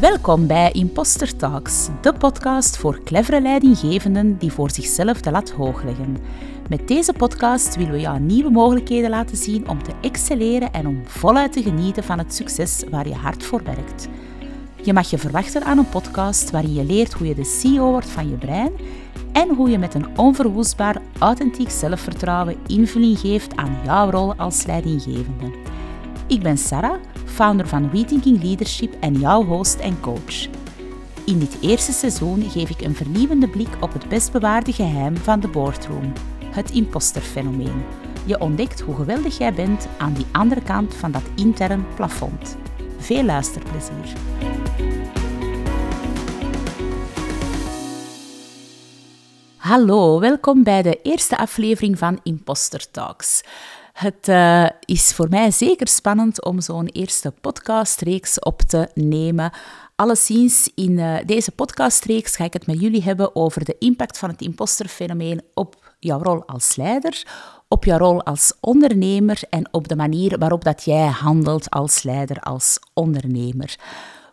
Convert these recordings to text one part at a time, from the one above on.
Welkom bij Imposter Talks, de podcast voor clevere leidinggevenden die voor zichzelf de lat hoog leggen. Met deze podcast willen we jou nieuwe mogelijkheden laten zien om te excelleren en om voluit te genieten van het succes waar je hard voor werkt. Je mag je verwachten aan een podcast waarin je leert hoe je de CEO wordt van je brein en hoe je met een onverwoestbaar, authentiek zelfvertrouwen invulling geeft aan jouw rol als leidinggevende. Ik ben Sarah founder van WeThinking Leadership en jouw host en coach. In dit eerste seizoen geef ik een vernieuwende blik op het best bewaarde geheim van de boardroom, het imposterfenomeen. Je ontdekt hoe geweldig jij bent aan die andere kant van dat intern plafond. Veel luisterplezier. Hallo, welkom bij de eerste aflevering van Imposter Talks. Het uh, is voor mij zeker spannend om zo'n eerste podcastreeks op te nemen. Alleszins, in uh, deze podcastreeks ga ik het met jullie hebben over de impact van het imposterfenomeen op jouw rol als leider, op jouw rol als ondernemer en op de manier waarop dat jij handelt als leider, als ondernemer.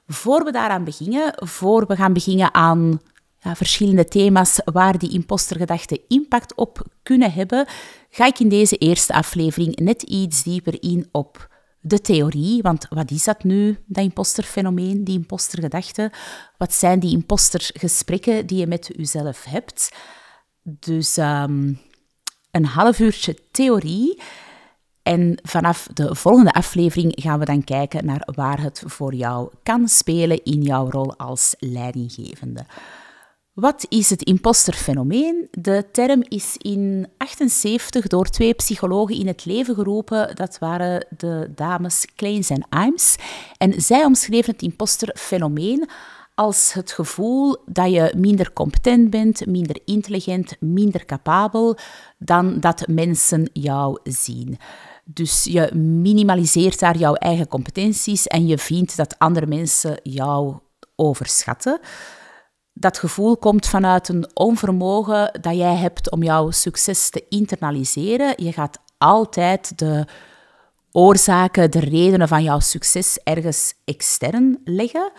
Voor we daaraan beginnen, voor we gaan beginnen aan ja, verschillende thema's waar die impostergedachten impact op kunnen hebben, ga ik in deze eerste aflevering net iets dieper in op de theorie. Want wat is dat nu, dat imposterfenomeen, die impostergedachte? Wat zijn die impostergesprekken die je met jezelf hebt? Dus um, een half uurtje theorie. En vanaf de volgende aflevering gaan we dan kijken naar waar het voor jou kan spelen in jouw rol als leidinggevende. Wat is het imposterfenomeen? De term is in 78 door twee psychologen in het leven geroepen. Dat waren de dames Kleins en Imes. En zij omschreven het imposterfenomeen als het gevoel dat je minder competent bent, minder intelligent, minder capabel dan dat mensen jou zien. Dus je minimaliseert daar jouw eigen competenties en je vindt dat andere mensen jou overschatten dat gevoel komt vanuit een onvermogen dat jij hebt om jouw succes te internaliseren. Je gaat altijd de oorzaken, de redenen van jouw succes ergens extern leggen,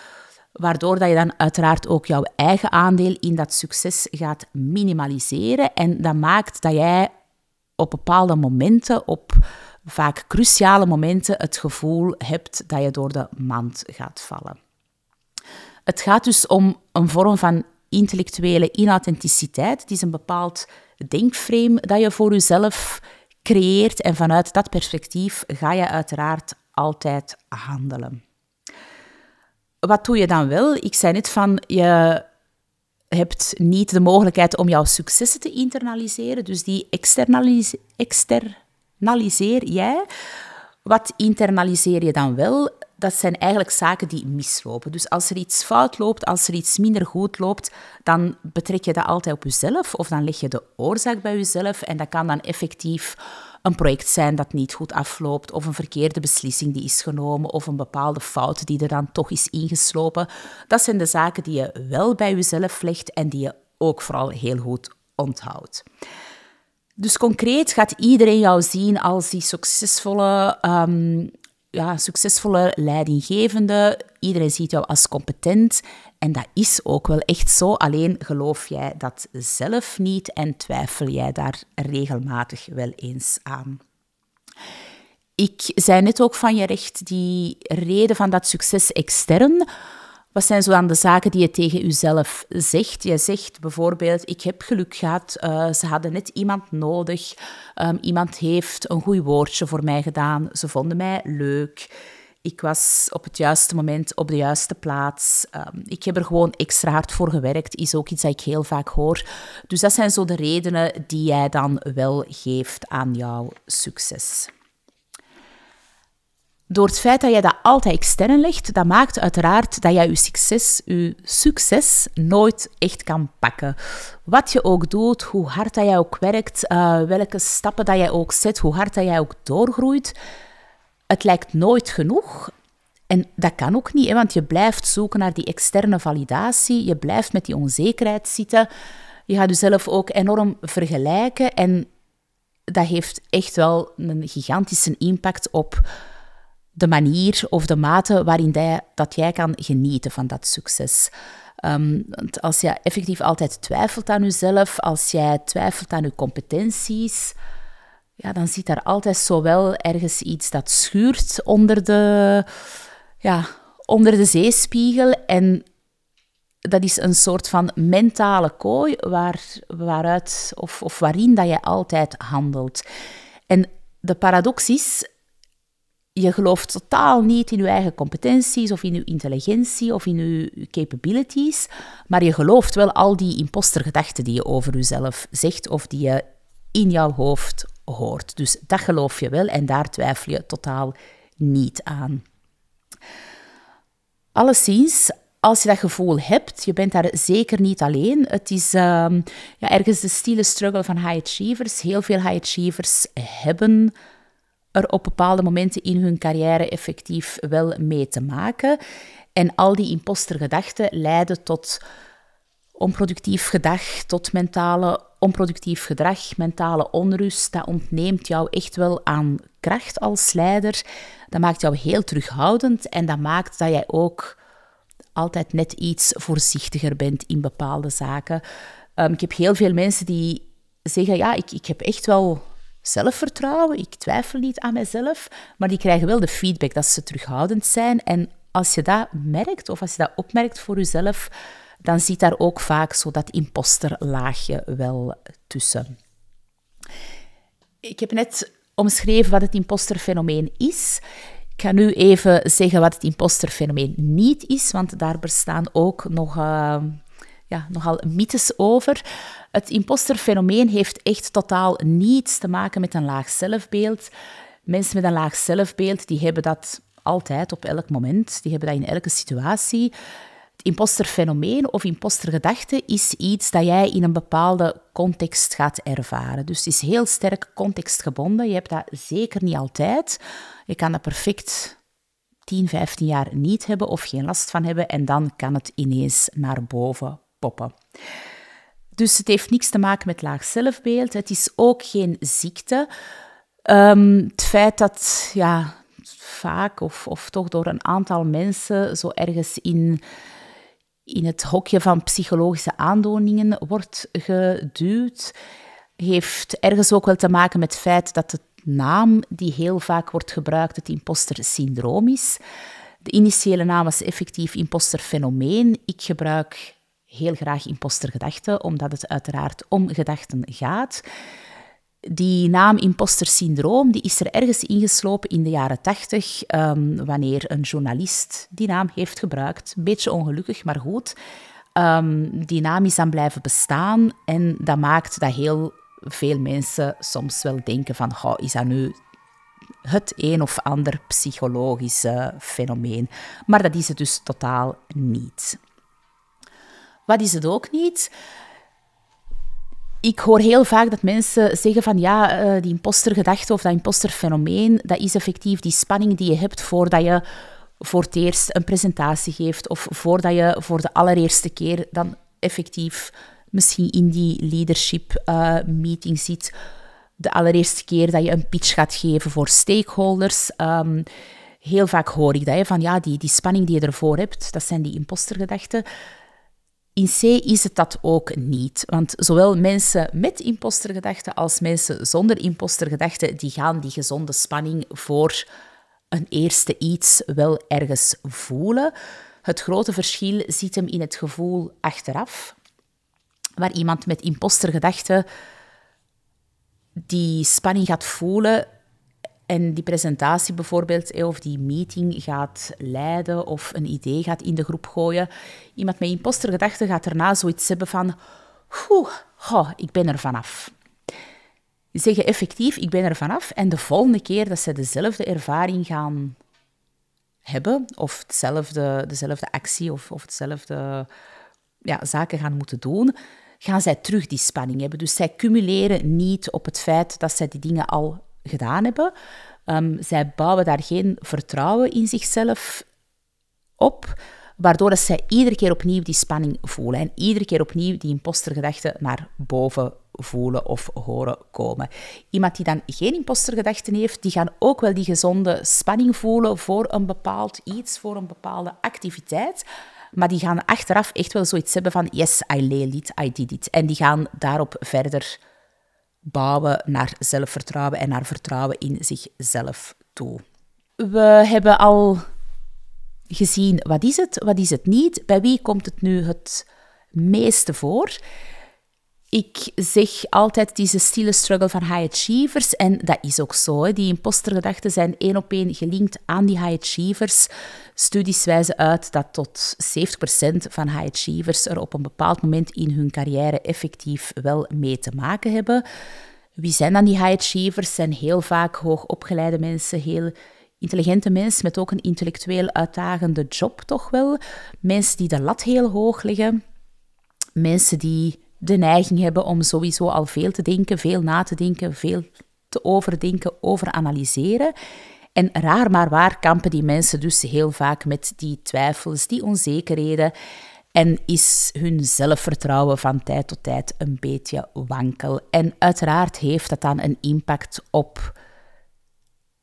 waardoor dat je dan uiteraard ook jouw eigen aandeel in dat succes gaat minimaliseren. En dat maakt dat jij op bepaalde momenten, op vaak cruciale momenten, het gevoel hebt dat je door de mand gaat vallen. Het gaat dus om een vorm van intellectuele inauthenticiteit. Het is een bepaald denkframe dat je voor jezelf creëert en vanuit dat perspectief ga je uiteraard altijd handelen. Wat doe je dan wel? Ik zei net van, je hebt niet de mogelijkheid om jouw successen te internaliseren, dus die externaliseer jij. Wat internaliseer je dan wel? Dat zijn eigenlijk zaken die mislopen. Dus als er iets fout loopt, als er iets minder goed loopt, dan betrek je dat altijd op jezelf of dan leg je de oorzaak bij jezelf. En dat kan dan effectief een project zijn dat niet goed afloopt, of een verkeerde beslissing die is genomen, of een bepaalde fout die er dan toch is ingeslopen. Dat zijn de zaken die je wel bij jezelf legt en die je ook vooral heel goed onthoudt. Dus concreet gaat iedereen jou zien als die succesvolle ehm, ja, succesvolle leidinggevende. Iedereen ziet jou als competent. En dat is ook wel echt zo. Alleen geloof jij dat zelf niet en twijfel jij daar regelmatig wel eens aan. Ik zei net ook van je recht, die reden van dat succes extern wat zijn zo dan de zaken die je tegen jezelf zegt? Je zegt bijvoorbeeld, ik heb geluk gehad, uh, ze hadden net iemand nodig, um, iemand heeft een goed woordje voor mij gedaan, ze vonden mij leuk, ik was op het juiste moment op de juiste plaats, um, ik heb er gewoon extra hard voor gewerkt, is ook iets dat ik heel vaak hoor. Dus dat zijn zo de redenen die jij dan wel geeft aan jouw succes. Door het feit dat jij dat altijd extern legt, dat maakt uiteraard dat jij je succes, je succes nooit echt kan pakken. Wat je ook doet, hoe hard dat jij ook werkt, uh, welke stappen dat jij ook zet, hoe hard dat jij ook doorgroeit, het lijkt nooit genoeg. En dat kan ook niet, hè, want je blijft zoeken naar die externe validatie, je blijft met die onzekerheid zitten, je gaat jezelf ook enorm vergelijken en dat heeft echt wel een gigantische impact op de manier of de mate waarin dat, jij kan genieten van dat succes. Um, want als je effectief altijd twijfelt aan jezelf, als jij twijfelt aan je competenties, ja, dan zit daar altijd zowel ergens iets dat schuurt onder de, ja, onder de zeespiegel. En dat is een soort van mentale kooi waar, waaruit, of, of waarin dat je altijd handelt. En de paradox is, je gelooft totaal niet in je eigen competenties of in je intelligentie of in je capabilities, maar je gelooft wel al die impostergedachten die je over jezelf zegt of die je in jouw hoofd hoort. Dus dat geloof je wel en daar twijfel je totaal niet aan. Alleszins, als je dat gevoel hebt, je bent daar zeker niet alleen. Het is ehm, ja, ergens de stille struggle van high achievers. Heel veel high achievers hebben er op bepaalde momenten in hun carrière effectief wel mee te maken. En al die impostergedachten leiden tot onproductief gedrag, tot mentale onproductief gedrag, mentale onrust. Dat ontneemt jou echt wel aan kracht als leider. Dat maakt jou heel terughoudend en dat maakt dat jij ook altijd net iets voorzichtiger bent in bepaalde zaken. Um, ik heb heel veel mensen die zeggen, ja, ik, ik heb echt wel zelfvertrouwen, ik twijfel niet aan mezelf, maar die krijgen wel de feedback dat ze terughoudend zijn. En als je dat merkt, of als je dat opmerkt voor jezelf, dan zit daar ook vaak zo dat imposterlaagje wel tussen. Ik heb net omschreven wat het imposterfenomeen is. Ik ga nu even zeggen wat het imposterfenomeen niet is, want daar bestaan ook nog, uh, ja, nogal mythes over. Het imposterfenomeen heeft echt totaal niets te maken met een laag zelfbeeld. Mensen met een laag zelfbeeld die hebben dat altijd op elk moment, die hebben dat in elke situatie. Het imposterfenomeen of impostergedachte is iets dat jij in een bepaalde context gaat ervaren. Dus het is heel sterk contextgebonden. Je hebt dat zeker niet altijd. Je kan dat perfect 10, 15 jaar niet hebben of geen last van hebben en dan kan het ineens naar boven poppen. Dus het heeft niks te maken met laag zelfbeeld. Het is ook geen ziekte. Um, het feit dat ja, vaak of, of toch door een aantal mensen zo ergens in, in het hokje van psychologische aandoeningen wordt geduwd, heeft ergens ook wel te maken met het feit dat de naam die heel vaak wordt gebruikt het imposter-syndroom is. De initiële naam was effectief imposterfenomeen. Ik gebruik heel graag impostergedachten, omdat het uiteraard om gedachten gaat. Die naam imposter syndroom die is er ergens ingeslopen in de jaren tachtig, um, wanneer een journalist die naam heeft gebruikt. Beetje ongelukkig, maar goed. Um, die naam is dan blijven bestaan en dat maakt dat heel veel mensen soms wel denken van, is dat nu het een of ander psychologische fenomeen? Maar dat is het dus totaal niet. Wat is het ook niet? Ik hoor heel vaak dat mensen zeggen van ja, uh, die impostergedachte of dat imposterfenomeen, dat is effectief die spanning die je hebt voordat je voor het eerst een presentatie geeft of voordat je voor de allereerste keer dan effectief misschien in die leadership uh, meeting zit. De allereerste keer dat je een pitch gaat geven voor stakeholders. Um, heel vaak hoor ik dat, hè, van ja, die, die spanning die je ervoor hebt, dat zijn die impostergedachten. In C is het dat ook niet. Want zowel mensen met impostergedachten als mensen zonder impostergedachten, die gaan die gezonde spanning voor een eerste iets wel ergens voelen. Het grote verschil zit hem in het gevoel achteraf, waar iemand met impostergedachten die spanning gaat voelen en die presentatie bijvoorbeeld, of die meeting gaat leiden of een idee gaat in de groep gooien. Iemand met impostergedachten gaat daarna zoiets hebben van, oeh, ik ben er vanaf. Die zeggen effectief, ik ben er vanaf. En de volgende keer dat ze dezelfde ervaring gaan hebben, of hetzelfde, dezelfde actie of, of hetzelfde ja, zaken gaan moeten doen, gaan zij terug die spanning hebben. Dus zij cumuleren niet op het feit dat zij die dingen al gedaan hebben. Um, zij bouwen daar geen vertrouwen in zichzelf op, waardoor zij iedere keer opnieuw die spanning voelen en iedere keer opnieuw die impostergedachte naar boven voelen of horen komen. Iemand die dan geen impostergedachten heeft, die gaan ook wel die gezonde spanning voelen voor een bepaald iets, voor een bepaalde activiteit. Maar die gaan achteraf echt wel zoiets hebben van yes, I nailed it, I did it. En die gaan daarop verder bouwen naar zelfvertrouwen en naar vertrouwen in zichzelf toe. We hebben al gezien wat is het, wat is het niet, bij wie komt het nu het meeste voor. Ik zeg altijd deze stille struggle van high achievers. En dat is ook zo. Die impostergedachten zijn één op één gelinkt aan die high achievers. Studies wijzen uit dat tot 70% van high achievers er op een bepaald moment in hun carrière effectief wel mee te maken hebben. Wie zijn dan die high achievers? Zijn heel vaak hoogopgeleide mensen, heel intelligente mensen met ook een intellectueel uitdagende job toch wel. Mensen die de lat heel hoog leggen. Mensen die de neiging hebben om sowieso al veel te denken, veel na te denken, veel te overdenken, overanalyseren. En raar maar waar kampen die mensen dus heel vaak met die twijfels, die onzekerheden. En is hun zelfvertrouwen van tijd tot tijd een beetje wankel. En uiteraard heeft dat dan een impact op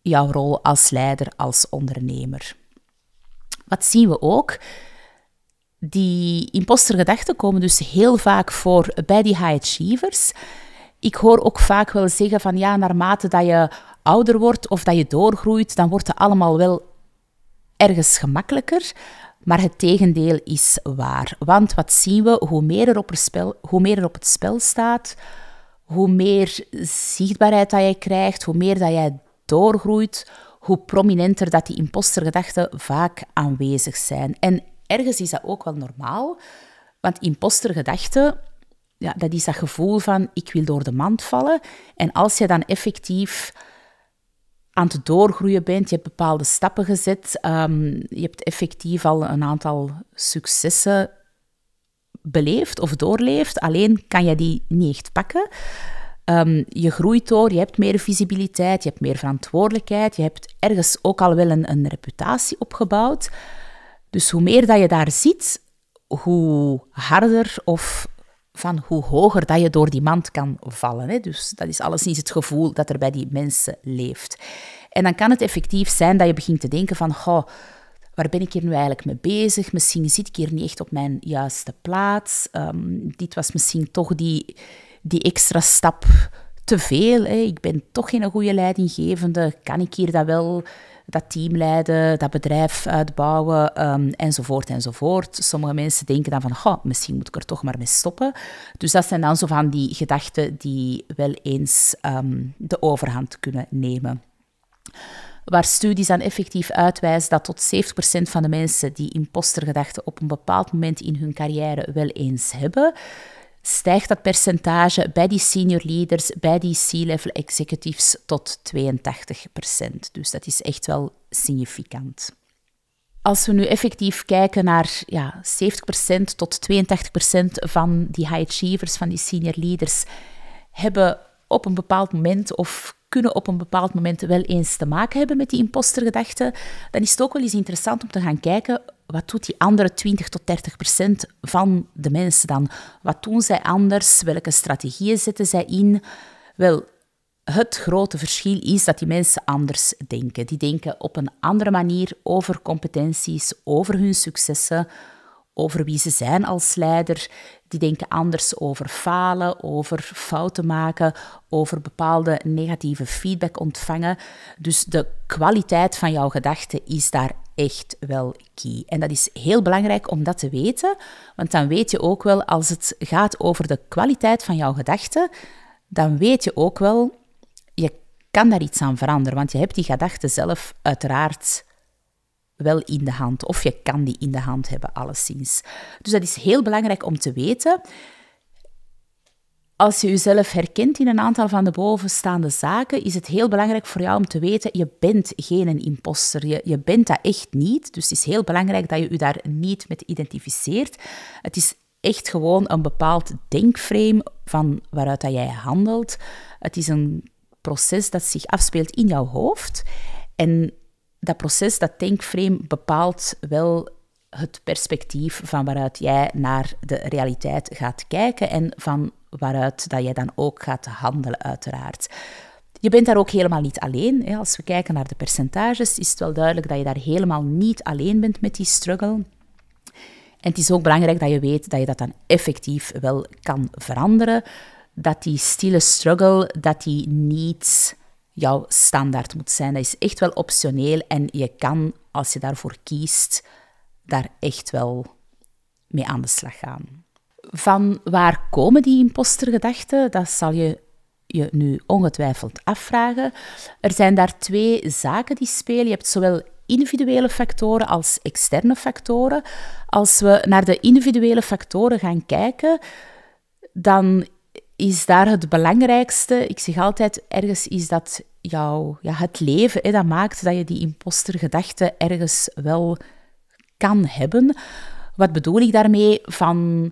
jouw rol als leider, als ondernemer. Wat zien we ook? Die impostergedachten komen dus heel vaak voor bij die high achievers. Ik hoor ook vaak wel zeggen van ja, naarmate dat je ouder wordt of dat je doorgroeit, dan wordt het allemaal wel ergens gemakkelijker. Maar het tegendeel is waar. Want wat zien we? Hoe meer er op het spel, hoe meer er op het spel staat, hoe meer zichtbaarheid dat jij krijgt, hoe meer dat jij doorgroeit, hoe prominenter dat die impostergedachten vaak aanwezig zijn. En ergens is dat ook wel normaal, want impostergedachten, ja, dat is dat gevoel van ik wil door de mand vallen. En als je dan effectief aan het doorgroeien bent, je hebt bepaalde stappen gezet, um, je hebt effectief al een aantal successen beleefd of doorleefd, alleen kan je die niet echt pakken. Um, je groeit door, je hebt meer visibiliteit, je hebt meer verantwoordelijkheid, je hebt ergens ook al wel een, een reputatie opgebouwd. Dus hoe meer dat je daar zit, hoe harder of van hoe hoger dat je door die mand kan vallen. Hè. Dus dat is alleszins het gevoel dat er bij die mensen leeft. En dan kan het effectief zijn dat je begint te denken van... Goh, waar ben ik hier nu eigenlijk mee bezig? Misschien zit ik hier niet echt op mijn juiste plaats. Um, dit was misschien toch die, die extra stap te veel. Hè. Ik ben toch geen goede leidinggevende. Kan ik hier dat wel dat team leiden, dat bedrijf uitbouwen, um, enzovoort, enzovoort. Sommige mensen denken dan van, misschien moet ik er toch maar mee stoppen. Dus dat zijn dan zo van die gedachten die wel eens um, de overhand kunnen nemen. Waar studies dan effectief uitwijzen dat tot 70% van de mensen die impostergedachten op een bepaald moment in hun carrière wel eens hebben, stijgt dat percentage bij die senior leaders, bij die C-level executives tot 82% Dus dat is echt wel significant. Als we nu effectief kijken naar ja, 70% tot 82% van die high achievers, van die senior leaders, hebben op een bepaald moment of kunnen op een bepaald moment wel eens te maken hebben met die impostergedachten, dan is het ook wel eens interessant om te gaan kijken wat doet die andere 20 tot 30 procent van de mensen dan? Wat doen zij anders? Welke strategieën zetten zij in? Wel, het grote verschil is dat die mensen anders denken. Die denken op een andere manier over competenties, over hun successen, over wie ze zijn als leider. Die denken anders over falen, over fouten maken, over bepaalde negatieve feedback ontvangen. Dus de kwaliteit van jouw gedachten is daar echt wel key. En dat is heel belangrijk om dat te weten, want dan weet je ook wel, als het gaat over de kwaliteit van jouw gedachten, dan weet je ook wel, je kan daar iets aan veranderen, want je hebt die gedachten zelf uiteraard wel in de hand, of je kan die in de hand hebben, alleszins. Dus dat is heel belangrijk om te weten. Als je jezelf herkent in een aantal van de bovenstaande zaken, is het heel belangrijk voor jou om te weten, je bent geen imposter. Je, je bent dat echt niet. Dus het is heel belangrijk dat je je daar niet met identificeert. Het is echt gewoon een bepaald denkframe van waaruit dat jij handelt. Het is een proces dat zich afspeelt in jouw hoofd. En dat proces, dat denkframe, bepaalt wel het perspectief van waaruit jij naar de realiteit gaat kijken en van waaruit dat jij dan ook gaat handelen, uiteraard. Je bent daar ook helemaal niet alleen. Als we kijken naar de percentages, is het wel duidelijk dat je daar helemaal niet alleen bent met die struggle. En het is ook belangrijk dat je weet dat je dat dan effectief wel kan veranderen. Dat die stille struggle, dat die niet jouw standaard moet zijn. Dat is echt wel optioneel en je kan, als je daarvoor kiest, daar echt wel mee aan de slag gaan. Van waar komen die impostergedachten? Dat zal je je nu ongetwijfeld afvragen. Er zijn daar twee zaken die spelen. Je hebt zowel individuele factoren als externe factoren. Als we naar de individuele factoren gaan kijken, dan is daar het belangrijkste. Ik zeg altijd, ergens is dat jouw, ja, het leven. Hè, dat maakt dat je die impostergedachte ergens wel kan hebben. Wat bedoel ik daarmee? Van,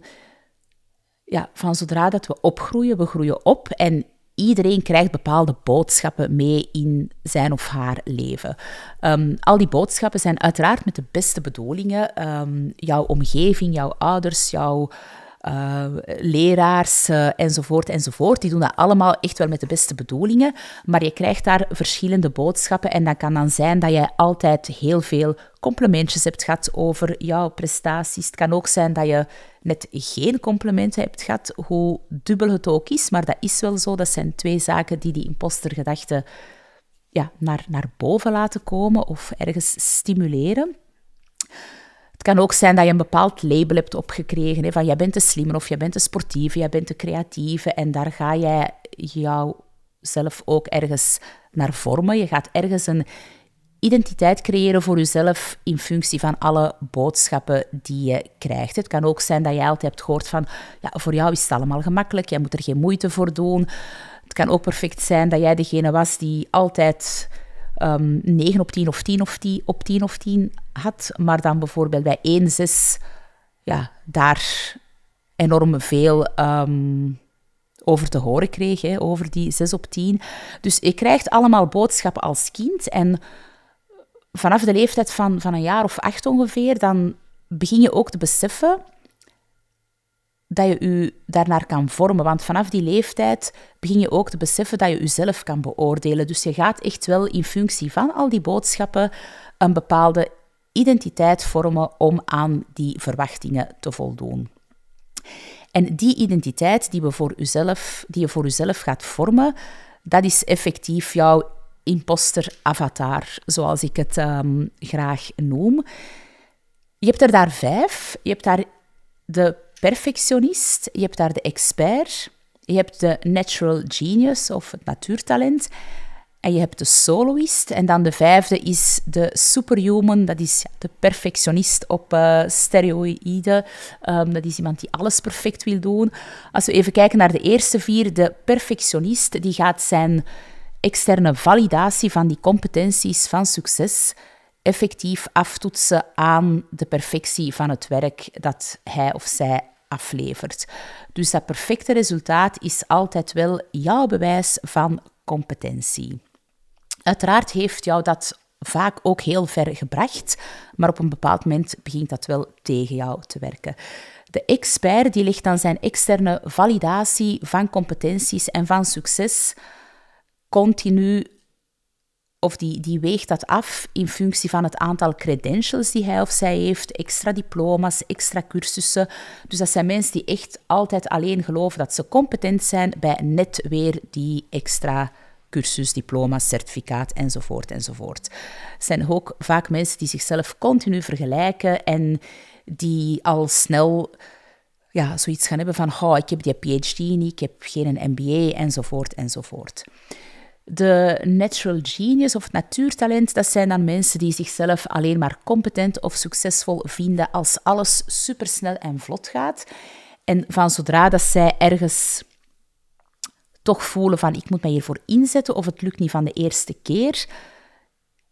ja, van zodra dat we opgroeien, we groeien op en iedereen krijgt bepaalde boodschappen mee in zijn of haar leven. Um, al die boodschappen zijn uiteraard met de beste bedoelingen. Um, jouw omgeving, jouw ouders, jouw uh, leraars uh, enzovoort enzovoort. Die doen dat allemaal echt wel met de beste bedoelingen, maar je krijgt daar verschillende boodschappen en dat kan dan zijn dat je altijd heel veel complimentjes hebt gehad over jouw prestaties. Het kan ook zijn dat je net geen complimenten hebt gehad, hoe dubbel het ook is, maar dat is wel zo. Dat zijn twee zaken die die impostergedachte ja, naar, naar boven laten komen of ergens stimuleren. Kan ook zijn dat je een bepaald label hebt opgekregen, hè, van jij bent de slimme of jij bent de sportieve, jij bent de creatieve en daar ga jij jouzelf ook ergens naar vormen. Je gaat ergens een identiteit creëren voor jezelf in functie van alle boodschappen die je krijgt. Het kan ook zijn dat jij altijd hebt gehoord van, ja, voor jou is het allemaal gemakkelijk, jij moet er geen moeite voor doen. Het kan ook perfect zijn dat jij degene was die altijd um, ehm, 9 op 10 of 10 of 10 op 10 of 10 had, maar dan bijvoorbeeld bij 1, 6 ja, daar enorm veel um, over te horen kreeg, over die 6 op 10. Dus je krijgt allemaal boodschappen als kind en vanaf de leeftijd van, van een jaar of acht ongeveer, dan begin je ook te beseffen dat je je daarnaar kan vormen. Want vanaf die leeftijd begin je ook te beseffen dat je jezelf kan beoordelen. Dus je gaat echt wel in functie van al die boodschappen een bepaalde identiteit vormen om aan die verwachtingen te voldoen. En die identiteit die, we voor uzelf, die je voor jezelf gaat vormen, dat is effectief jouw imposter-avatar, zoals ik het um, graag noem. Je hebt er daar vijf. Je hebt daar de perfectionist, je hebt daar de expert, je hebt de natural genius of het natuurtalent. En je hebt de soloist. En dan de vijfde is de superhuman. Dat is de perfectionist op uh, steroïden. Um, dat is iemand die alles perfect wil doen. Als we even kijken naar de eerste vier. De perfectionist die gaat zijn externe validatie van die competenties van succes effectief aftoetsen aan de perfectie van het werk dat hij of zij aflevert. Dus dat perfecte resultaat is altijd wel jouw bewijs van competentie. Uiteraard heeft jou dat vaak ook heel ver gebracht, maar op een bepaald moment begint dat wel tegen jou te werken. De expert die legt dan zijn externe validatie van competenties en van succes continu of die, die weegt dat af in functie van het aantal credentials die hij of zij heeft, extra diploma's, extra cursussen. Dus dat zijn mensen die echt altijd alleen geloven dat ze competent zijn bij net weer die extra cursus, diploma, certificaat enzovoort enzovoort. Het zijn ook vaak mensen die zichzelf continu vergelijken en die al snel ja, zoiets gaan hebben van oh, ik heb die PhD niet, ik heb geen MBA enzovoort enzovoort. De natural genius of natuurtalent, dat zijn dan mensen die zichzelf alleen maar competent of succesvol vinden als alles supersnel en vlot gaat. En van zodra dat zij ergens toch voelen van ik moet mij hiervoor inzetten of het lukt niet van de eerste keer,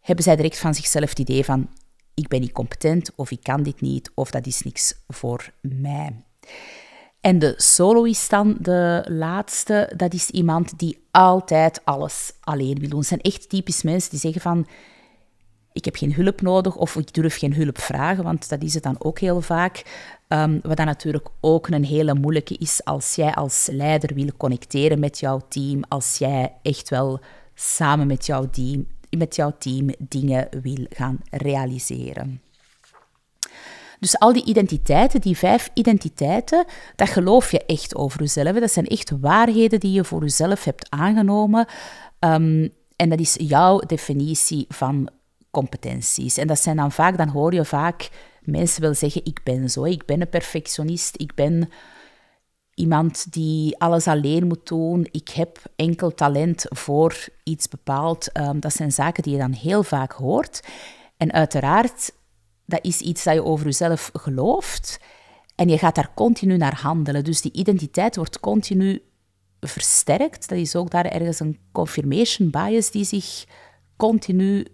hebben zij direct van zichzelf het idee van ik ben niet competent of ik kan dit niet of dat is niks voor mij. En de soloist dan, de laatste, dat is iemand die altijd alles alleen wil doen. Het zijn echt typisch mensen die zeggen van... ik heb geen hulp nodig of ik durf geen hulp vragen, want dat is het dan ook heel vaak. Um, wat dan natuurlijk ook een hele moeilijke is als jij als leider wil connecteren met jouw team, als jij echt wel samen met jouw team, met jouw team dingen wil gaan realiseren. Dus al die identiteiten, die vijf identiteiten, dat geloof je echt over jezelf. Dat zijn echt waarheden die je voor jezelf hebt aangenomen. Um, en dat is jouw definitie van competenties. En dat zijn dan vaak, dan hoor je vaak mensen wel zeggen, ik ben zo, ik ben een perfectionist, ik ben iemand die alles alleen moet doen, ik heb enkel talent voor iets bepaald. Um, dat zijn zaken die je dan heel vaak hoort. En uiteraard, dat is iets dat je over jezelf gelooft en je gaat daar continu naar handelen. Dus die identiteit wordt continu versterkt. Dat is ook daar ergens een confirmation bias die zich continu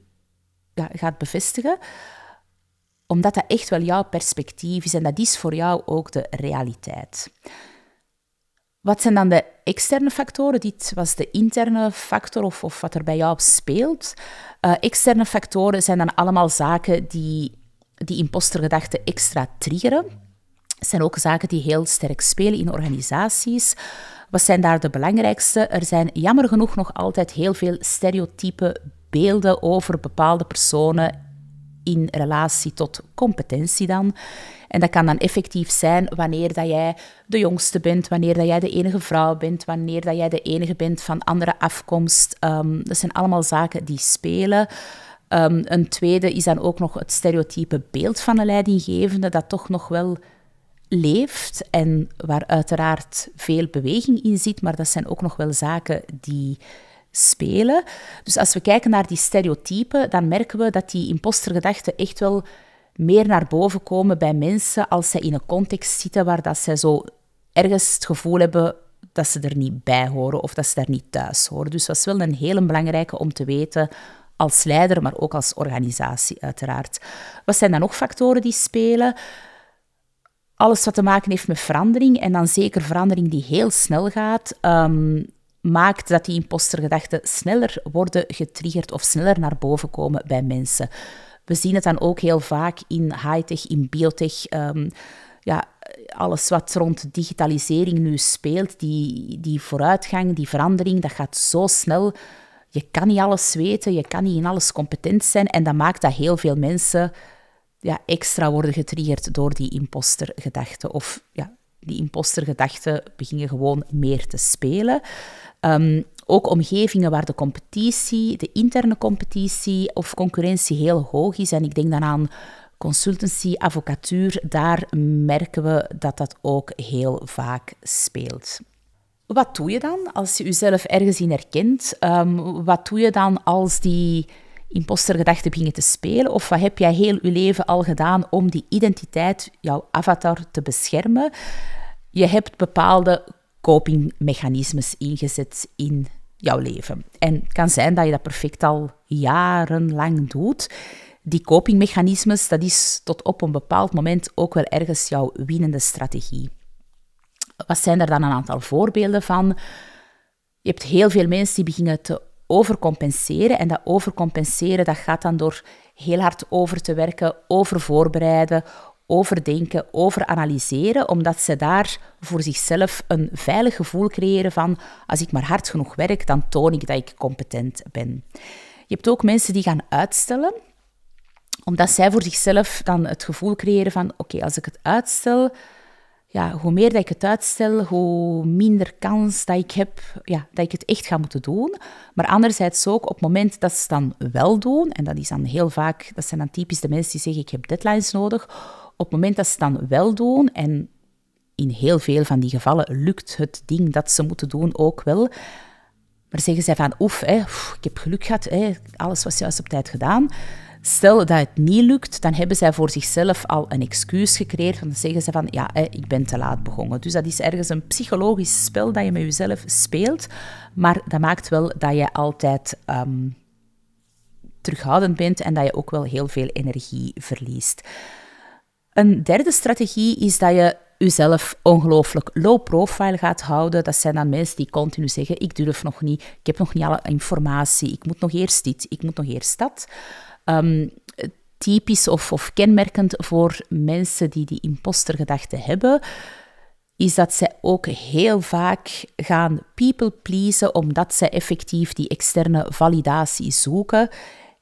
gaat bevestigen omdat dat echt wel jouw perspectief is en dat is voor jou ook de realiteit. Wat zijn dan de externe factoren? Dit was de interne factor of, of wat er bij jou speelt. Uh, externe factoren zijn dan allemaal zaken die die impostergedachte extra triggeren. Het zijn ook zaken die heel sterk spelen in organisaties. Wat zijn daar de belangrijkste? Er zijn jammer genoeg nog altijd heel veel stereotype beelden over bepaalde personen in relatie tot competentie dan. En dat kan dan effectief zijn wanneer dat jij de jongste bent, wanneer dat jij de enige vrouw bent, wanneer dat jij de enige bent van andere afkomst. Um, dat zijn allemaal zaken die spelen. Um, een tweede is dan ook nog het stereotype beeld van een leidinggevende, dat toch nog wel leeft en waar uiteraard veel beweging in zit, maar dat zijn ook nog wel zaken die spelen. Dus als we kijken naar die stereotypen, dan merken we dat die impostergedachten echt wel meer naar boven komen bij mensen als zij in een context zitten waar dat zij zo ergens het gevoel hebben dat ze er niet bij horen of dat ze daar niet thuis horen. Dus dat is wel een hele belangrijke om te weten als leider, maar ook als organisatie uiteraard. Wat zijn dan nog factoren die spelen? Alles wat te maken heeft met verandering, en dan zeker verandering die heel snel gaat, um, maakt dat die impostergedachten sneller worden getriggerd of sneller naar boven komen bij mensen. We zien het dan ook heel vaak in high-tech, in biotech. Um, ja, alles wat rond digitalisering nu speelt, die, die vooruitgang, die verandering, dat gaat zo snel. Je kan niet alles weten, je kan niet in alles competent zijn. En dat maakt dat heel veel mensen ja, extra worden getriggerd door die impostergedachten. Of ja, die impostergedachten beginnen gewoon meer te spelen. Um, ook omgevingen waar de competitie, de interne competitie of concurrentie heel hoog is. En ik denk dan aan consultancy, advocatuur, daar merken we dat dat ook heel vaak speelt. Wat doe je dan als je jezelf ergens in herkent? Um, wat doe je dan als die impostergedachten beginnen te spelen? Of wat heb jij heel je leven al gedaan om die identiteit, jouw avatar, te beschermen? Je hebt bepaalde copingmechanismes ingezet in jouw leven. En het kan zijn dat je dat perfect al jarenlang doet. Die copingmechanismes, dat is tot op een bepaald moment ook wel ergens jouw winnende strategie. Wat zijn er dan een aantal voorbeelden van? Je hebt heel veel mensen die beginnen te overcompenseren. En dat overcompenseren dat gaat dan door heel hard over te werken, over voorbereiden, overdenken, overanalyseren, omdat ze daar voor zichzelf een veilig gevoel creëren van als ik maar hard genoeg werk, dan toon ik dat ik competent ben. Je hebt ook mensen die gaan uitstellen, omdat zij voor zichzelf dan het gevoel creëren van oké, als ik het uitstel, ja, hoe meer dat ik het uitstel, hoe minder kans dat ik heb ja, dat ik het echt ga moeten doen. Maar anderzijds ook op het moment dat ze het dan wel doen, en dat is dan heel vaak, dat zijn dan typisch de mensen die zeggen ik heb deadlines nodig, op het moment dat ze dan wel doen, en in heel veel van die gevallen lukt het ding dat ze moeten doen ook wel, maar zeggen zij van oef, hè, ik heb geluk gehad, hè, alles was juist op tijd gedaan. Stel dat het niet lukt, dan hebben zij voor zichzelf al een excuus gecreëerd. Dan zeggen ze van, ja, ik ben te laat begonnen. Dus dat is ergens een psychologisch spel dat je met jezelf speelt. Maar dat maakt wel dat je altijd um, terughoudend bent en dat je ook wel heel veel energie verliest. Een derde strategie is dat je jezelf ongelooflijk low profile gaat houden. Dat zijn dan mensen die continu zeggen: Ik durf nog niet, ik heb nog niet alle informatie, ik moet nog eerst dit, ik moet nog eerst dat. ehm, typisch of, of kenmerkend voor mensen die die impostergedachte hebben, is dat zij ook heel vaak gaan people pleasen omdat zij effectief die externe validatie zoeken.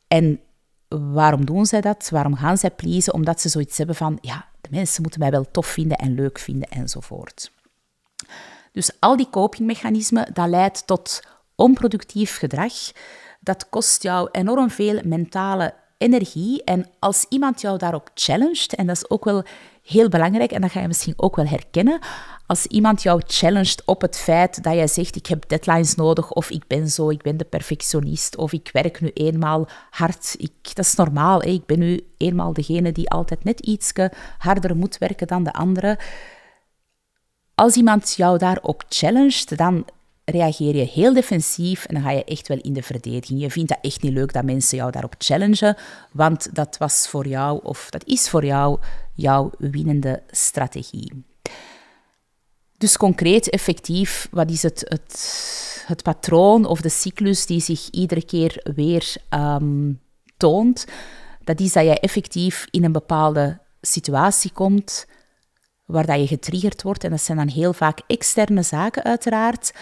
En waarom doen zij dat? Waarom gaan zij pleasen? Omdat ze zoiets hebben van, ja, de mensen moeten mij wel tof vinden en leuk vinden enzovoort. Dus al die copingmechanismen, dat leidt tot onproductief gedrag. Dat kost jou enorm veel mentale energie. En als iemand jou daarop challenged, en dat is ook wel heel belangrijk, en dat ga je misschien ook wel herkennen, als iemand jou challenged op het feit dat jij zegt, ik heb deadlines nodig, of ik ben zo, ik ben de perfectionist, of ik werk nu eenmaal hard. Ik, dat is normaal, hè? ik ben nu eenmaal degene die altijd net iets harder moet werken dan de andere. Als iemand jou daarop challenged, dan reageer je heel defensief en dan ga je echt wel in de verdediging. Je vindt dat echt niet leuk dat mensen jou daarop challengen, want dat was voor jou, of dat is voor jou, jouw winnende strategie. Dus concreet, effectief, wat is het, het, het patroon of de cyclus die zich iedere keer weer ehm, toont? Dat is dat je effectief in een bepaalde situatie komt waar dat je getriggerd wordt. En dat zijn dan heel vaak externe zaken, uiteraard.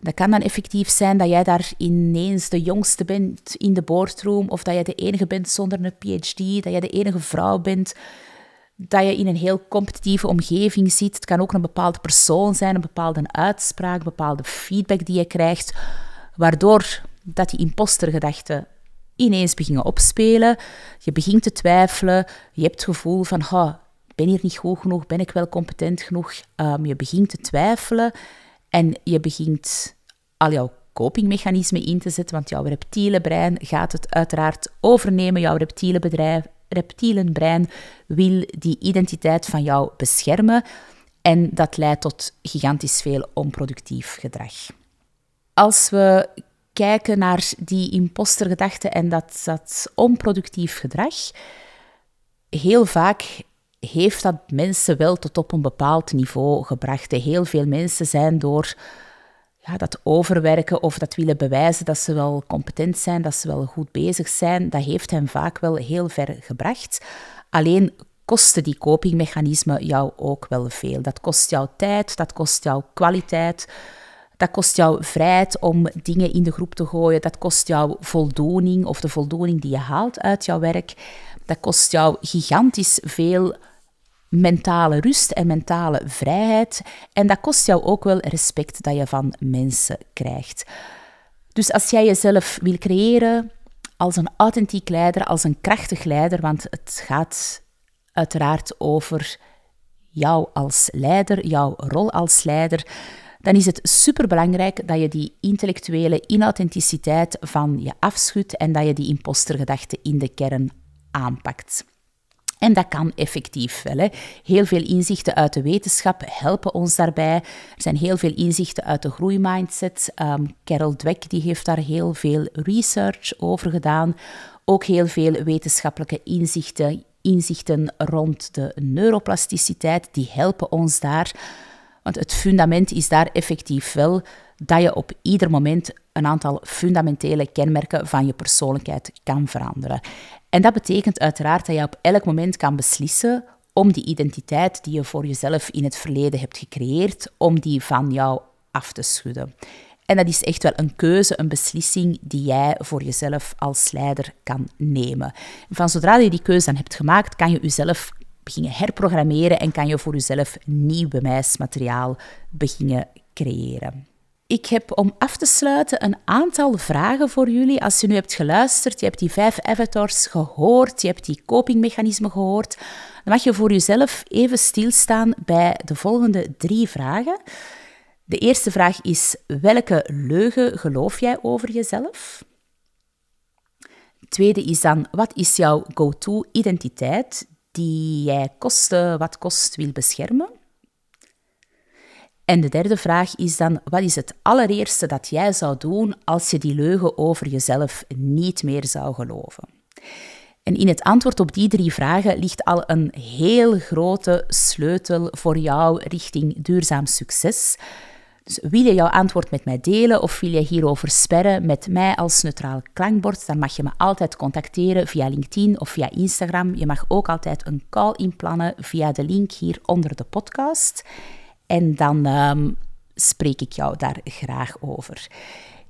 Dat kan dan effectief zijn dat jij daar ineens de jongste bent in de boardroom, of dat je de enige bent zonder een PhD, dat je de enige vrouw bent, dat je in een heel competitieve omgeving zit. Het kan ook een bepaalde persoon zijn, een bepaalde uitspraak, bepaalde feedback die je krijgt, waardoor dat die impostergedachten ineens beginnen opspelen. Je begint te twijfelen, je hebt het gevoel van, ha, ben hier niet goed genoeg, ben ik wel competent genoeg? Um, je begint te twijfelen en je begint al jouw copingmechanismen in te zetten, want jouw reptiele brein gaat het uiteraard overnemen. Jouw reptiele, bedrijf, reptiele brein wil die identiteit van jou beschermen en dat leidt tot gigantisch veel onproductief gedrag. Als we kijken naar die impostergedachte en dat, dat onproductief gedrag, heel vaak heeft dat mensen wel tot op een bepaald niveau gebracht. Heel veel mensen zijn door ja, dat overwerken of dat willen bewijzen dat ze wel competent zijn, dat ze wel goed bezig zijn, dat heeft hen vaak wel heel ver gebracht. Alleen kosten die copingmechanismen jou ook wel veel. Dat kost jou tijd, dat kost jou kwaliteit, dat kost jou vrijheid om dingen in de groep te gooien, dat kost jou voldoening of de voldoening die je haalt uit jouw werk. Dat kost jou gigantisch veel mentale rust en mentale vrijheid. En dat kost jou ook wel respect dat je van mensen krijgt. Dus als jij jezelf wil creëren als een authentiek leider, als een krachtig leider, want het gaat uiteraard over jou als leider, jouw rol als leider, dan is het superbelangrijk dat je die intellectuele inauthenticiteit van je afschudt en dat je die impostergedachte in de kern aanpakt. En dat kan effectief wel. Heel veel inzichten uit de wetenschap helpen ons daarbij. Er zijn heel veel inzichten uit de groeimindset. Um, Carol Dweck die heeft daar heel veel research over gedaan. Ook heel veel wetenschappelijke inzichten, inzichten rond de neuroplasticiteit, die helpen ons daar. Want het fundament is daar effectief wel dat je op ieder moment een aantal fundamentele kenmerken van je persoonlijkheid kan veranderen. En dat betekent uiteraard dat je op elk moment kan beslissen om die identiteit die je voor jezelf in het verleden hebt gecreëerd, om die van jou af te schudden. En dat is echt wel een keuze, een beslissing die jij voor jezelf als leider kan nemen. Van zodra je die keuze dan hebt gemaakt, kan je jezelf beginnen herprogrammeren en kan je voor jezelf nieuw bewijsmateriaal beginnen creëren. Ik heb om af te sluiten een aantal vragen voor jullie. Als je nu hebt geluisterd, je hebt die vijf avatars gehoord, je hebt die copingmechanismen gehoord, dan mag je voor jezelf even stilstaan bij de volgende drie vragen. De eerste vraag is: welke leugen geloof jij over jezelf? De tweede is dan: wat is jouw go-to-identiteit die jij koste wat kost wil beschermen? En de derde vraag is dan, wat is het allereerste dat jij zou doen als je die leugen over jezelf niet meer zou geloven? En in het antwoord op die drie vragen ligt al een heel grote sleutel voor jou richting duurzaam succes. Dus wil je jouw antwoord met mij delen of wil je hierover sperren met mij als neutraal klankbord, dan mag je me altijd contacteren via LinkedIn of via Instagram. Je mag ook altijd een call inplannen via de link hier onder de podcast. En dan ehm, spreek ik jou daar graag over.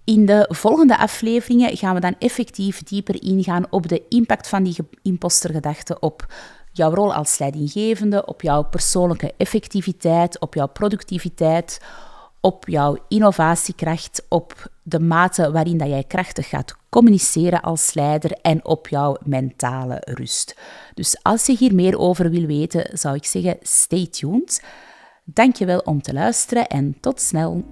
In de volgende afleveringen gaan we dan effectief dieper ingaan op de impact van die impostergedachte op jouw rol als leidinggevende, op jouw persoonlijke effectiviteit, op jouw productiviteit, op jouw innovatiekracht, op de mate waarin dat jij krachtig gaat communiceren als leider en op jouw mentale rust. Dus als je hier meer over wil weten, zou ik zeggen stay tuned. Dankjewel om te luisteren en tot snel.